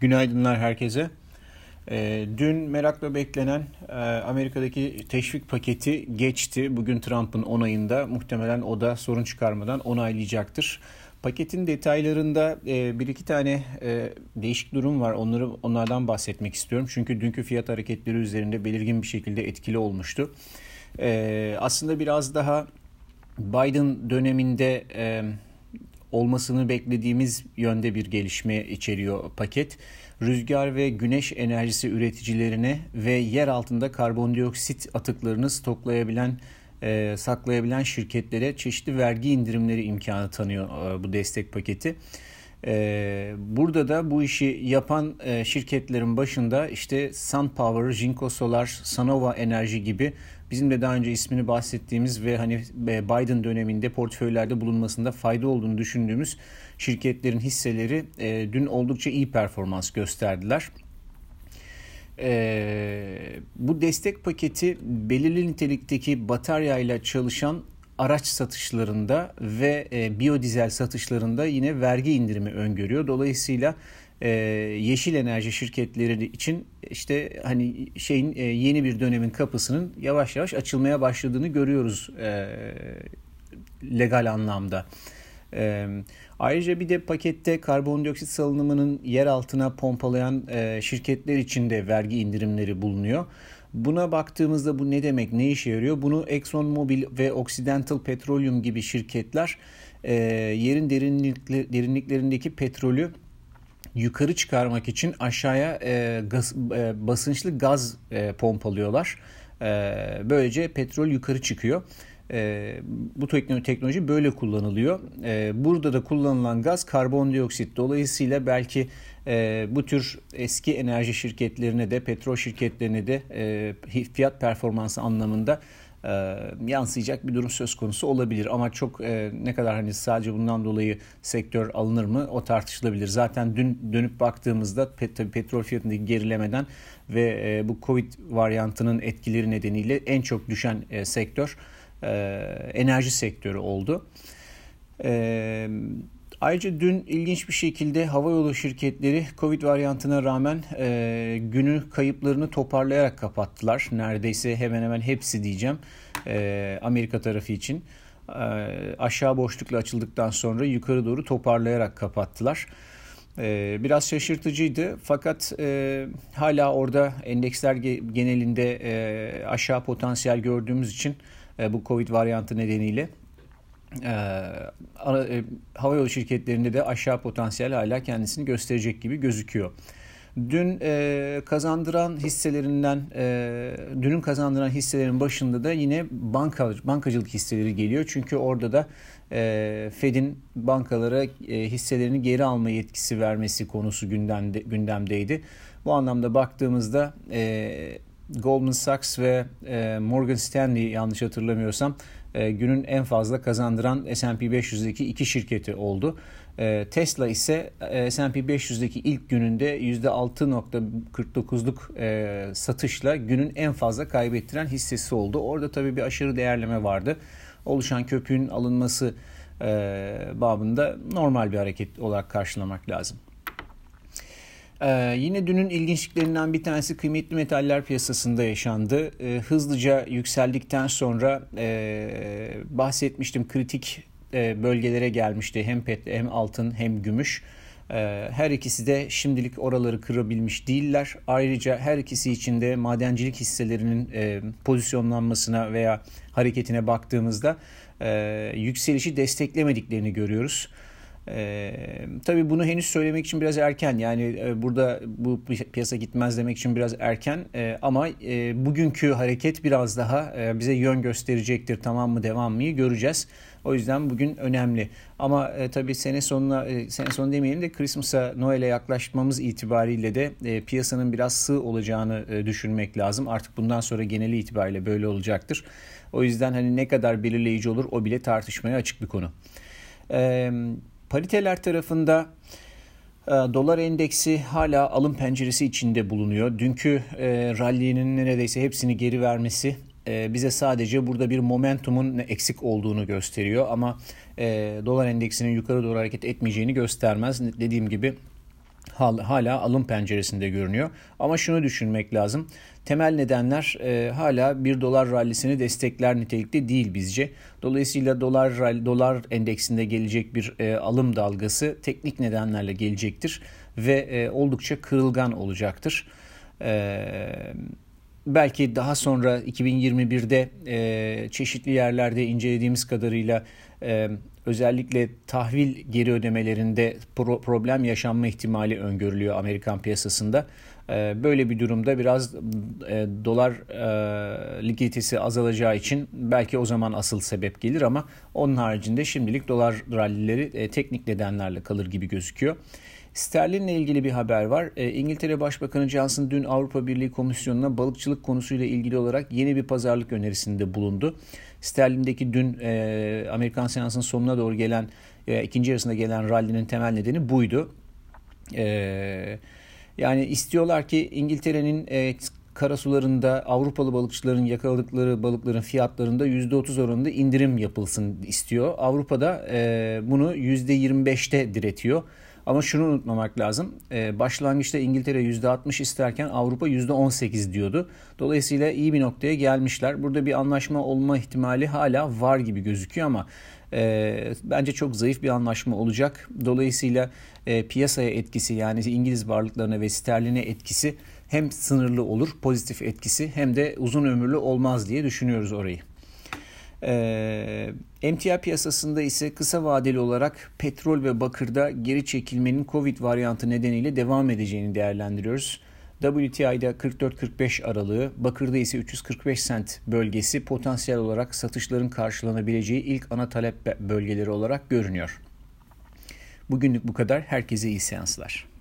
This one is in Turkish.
Günaydınlar herkese. E, dün merakla beklenen e, Amerika'daki teşvik paketi geçti. Bugün Trump'ın onayında muhtemelen o da sorun çıkarmadan onaylayacaktır. Paketin detaylarında e, bir iki tane e, değişik durum var. Onları onlardan bahsetmek istiyorum. Çünkü dünkü fiyat hareketleri üzerinde belirgin bir şekilde etkili olmuştu. Aslında biraz daha Biden döneminde olmasını beklediğimiz yönde bir gelişme içeriyor paket. Rüzgar ve güneş enerjisi üreticilerine ve yer altında karbondioksit atıklarını stoklayabilen e, saklayabilen şirketlere çeşitli vergi indirimleri imkanı tanıyor e, bu destek paketi. E, burada da bu işi yapan e, şirketlerin başında işte SunPower, Jinko Solar, Sanova Enerji gibi bizim de daha önce ismini bahsettiğimiz ve hani Biden döneminde portföylerde bulunmasında fayda olduğunu düşündüğümüz şirketlerin hisseleri e, dün oldukça iyi performans gösterdiler. E, bu destek paketi belirli nitelikteki bataryayla çalışan araç satışlarında ve e, biyodizel satışlarında yine vergi indirimi öngörüyor. Dolayısıyla e, yeşil enerji şirketleri için işte hani şeyin e, yeni bir dönemin kapısının yavaş yavaş açılmaya başladığını görüyoruz e, legal anlamda. E, ayrıca bir de pakette karbondioksit salınımının yer altına pompalayan e, şirketler için de vergi indirimleri bulunuyor. Buna baktığımızda bu ne demek, ne işe yarıyor? Bunu Exxon Mobil ve Occidental Petroleum gibi şirketler e, yerin derinlikler, derinliklerindeki petrolü yukarı çıkarmak için aşağıya e, gaz, e, basınçlı gaz e, pompalıyorlar. E, böylece petrol yukarı çıkıyor. E, bu teknoloji böyle kullanılıyor. E, burada da kullanılan gaz karbondioksit. Dolayısıyla belki e, bu tür eski enerji şirketlerine de petrol şirketlerine de e, fiyat performansı anlamında e, yansıyacak bir durum söz konusu olabilir. Ama çok e, ne kadar hani sadece bundan dolayı sektör alınır mı o tartışılabilir. Zaten dün dönüp baktığımızda pet, tabii petrol fiyatındaki gerilemeden ve e, bu Covid varyantının etkileri nedeniyle en çok düşen e, sektör e, enerji sektörü oldu. E, Ayrıca dün ilginç bir şekilde havayolu şirketleri Covid varyantına rağmen e, günü kayıplarını toparlayarak kapattılar. Neredeyse hemen hemen hepsi diyeceğim e, Amerika tarafı için. E, aşağı boşlukla açıldıktan sonra yukarı doğru toparlayarak kapattılar. E, biraz şaşırtıcıydı fakat e, hala orada endeksler genelinde e, aşağı potansiyel gördüğümüz için e, bu Covid varyantı nedeniyle e, e, havayolu şirketlerinde de aşağı potansiyel hala kendisini gösterecek gibi gözüküyor. Dün e, kazandıran hisselerinden, e, dünün kazandıran hisselerin başında da yine banka, bankacılık hisseleri geliyor. Çünkü orada da e, Fed'in bankalara e, hisselerini geri alma yetkisi vermesi konusu gündemde, gündemdeydi. Bu anlamda baktığımızda e, Goldman Sachs ve e, Morgan Stanley yanlış hatırlamıyorsam e, günün en fazla kazandıran S&P 500'deki iki şirketi oldu. E, Tesla ise e, S&P 500'deki ilk gününde %6.49'luk e, satışla günün en fazla kaybettiren hissesi oldu. Orada tabii bir aşırı değerleme vardı. Oluşan köpüğün alınması e, babında normal bir hareket olarak karşılamak lazım. Ee, yine dünün ilginçliklerinden bir tanesi kıymetli metaller piyasasında yaşandı. Ee, hızlıca yükseldikten sonra e, bahsetmiştim kritik e, bölgelere gelmişti. Hem pet hem altın hem gümüş. Ee, her ikisi de şimdilik oraları kırabilmiş değiller. Ayrıca her ikisi için de madencilik hisselerinin e, pozisyonlanmasına veya hareketine baktığımızda e, yükselişi desteklemediklerini görüyoruz. Ee, tabii bunu henüz söylemek için biraz erken yani e, burada bu piyasa gitmez demek için biraz erken e, ama e, bugünkü hareket biraz daha e, bize yön gösterecektir tamam mı devam mı göreceğiz. O yüzden bugün önemli ama e, tabii sene sonuna e, sene sonu demeyelim de Christmas'a Noel'e yaklaşmamız itibariyle de e, piyasanın biraz sığ olacağını e, düşünmek lazım. Artık bundan sonra geneli itibariyle böyle olacaktır. O yüzden hani ne kadar belirleyici olur o bile tartışmaya açık bir konu. Evet Pariteler tarafında e, dolar endeksi hala alım penceresi içinde bulunuyor. Dünkü e, rally'nin neredeyse hepsini geri vermesi e, bize sadece burada bir momentumun eksik olduğunu gösteriyor. Ama e, dolar endeksinin yukarı doğru hareket etmeyeceğini göstermez. Dediğim gibi hala alım penceresinde görünüyor. Ama şunu düşünmek lazım. Temel nedenler e, hala bir dolar rallisini destekler nitelikte değil bizce. Dolayısıyla dolar dolar endeksinde gelecek bir e, alım dalgası teknik nedenlerle gelecektir ve e, oldukça kırılgan olacaktır. E, belki daha sonra 2021'de e, çeşitli yerlerde incelediğimiz kadarıyla e, özellikle tahvil geri ödemelerinde pro- problem yaşanma ihtimali öngörülüyor Amerikan piyasasında. E, böyle bir durumda biraz e, dolar e, likiditesi azalacağı için belki o zaman asıl sebep gelir ama onun haricinde şimdilik dolar rallileri e, teknik nedenlerle kalır gibi gözüküyor. Sterlin'le ilgili bir haber var. E, İngiltere Başbakanı Johnson dün Avrupa Birliği Komisyonu'na balıkçılık konusuyla ilgili olarak yeni bir pazarlık önerisinde bulundu. Sterlin'deki dün e, Amerikan Senası'nın sonuna doğru gelen e, ikinci yarısında gelen rallinin temel nedeni buydu. E, yani istiyorlar ki İngiltere'nin e, karasularında Avrupalı balıkçıların yakaladıkları balıkların fiyatlarında %30 oranında indirim yapılsın istiyor. Avrupa'da e, bunu %25'te diretiyor. Ama şunu unutmamak lazım. E, başlangıçta İngiltere %60 isterken Avrupa %18 diyordu. Dolayısıyla iyi bir noktaya gelmişler. Burada bir anlaşma olma ihtimali hala var gibi gözüküyor ama e, bence çok zayıf bir anlaşma olacak. Dolayısıyla e, piyasaya etkisi yani İngiliz varlıklarına ve sterline etkisi hem sınırlı olur pozitif etkisi hem de uzun ömürlü olmaz diye düşünüyoruz orayı. E, emtia piyasasında ise kısa vadeli olarak petrol ve bakırda geri çekilmenin Covid varyantı nedeniyle devam edeceğini değerlendiriyoruz. WTI'da 44-45 aralığı, bakırda ise 345 sent bölgesi potansiyel olarak satışların karşılanabileceği ilk ana talep bölgeleri olarak görünüyor. Bugünlük bu kadar. Herkese iyi seanslar.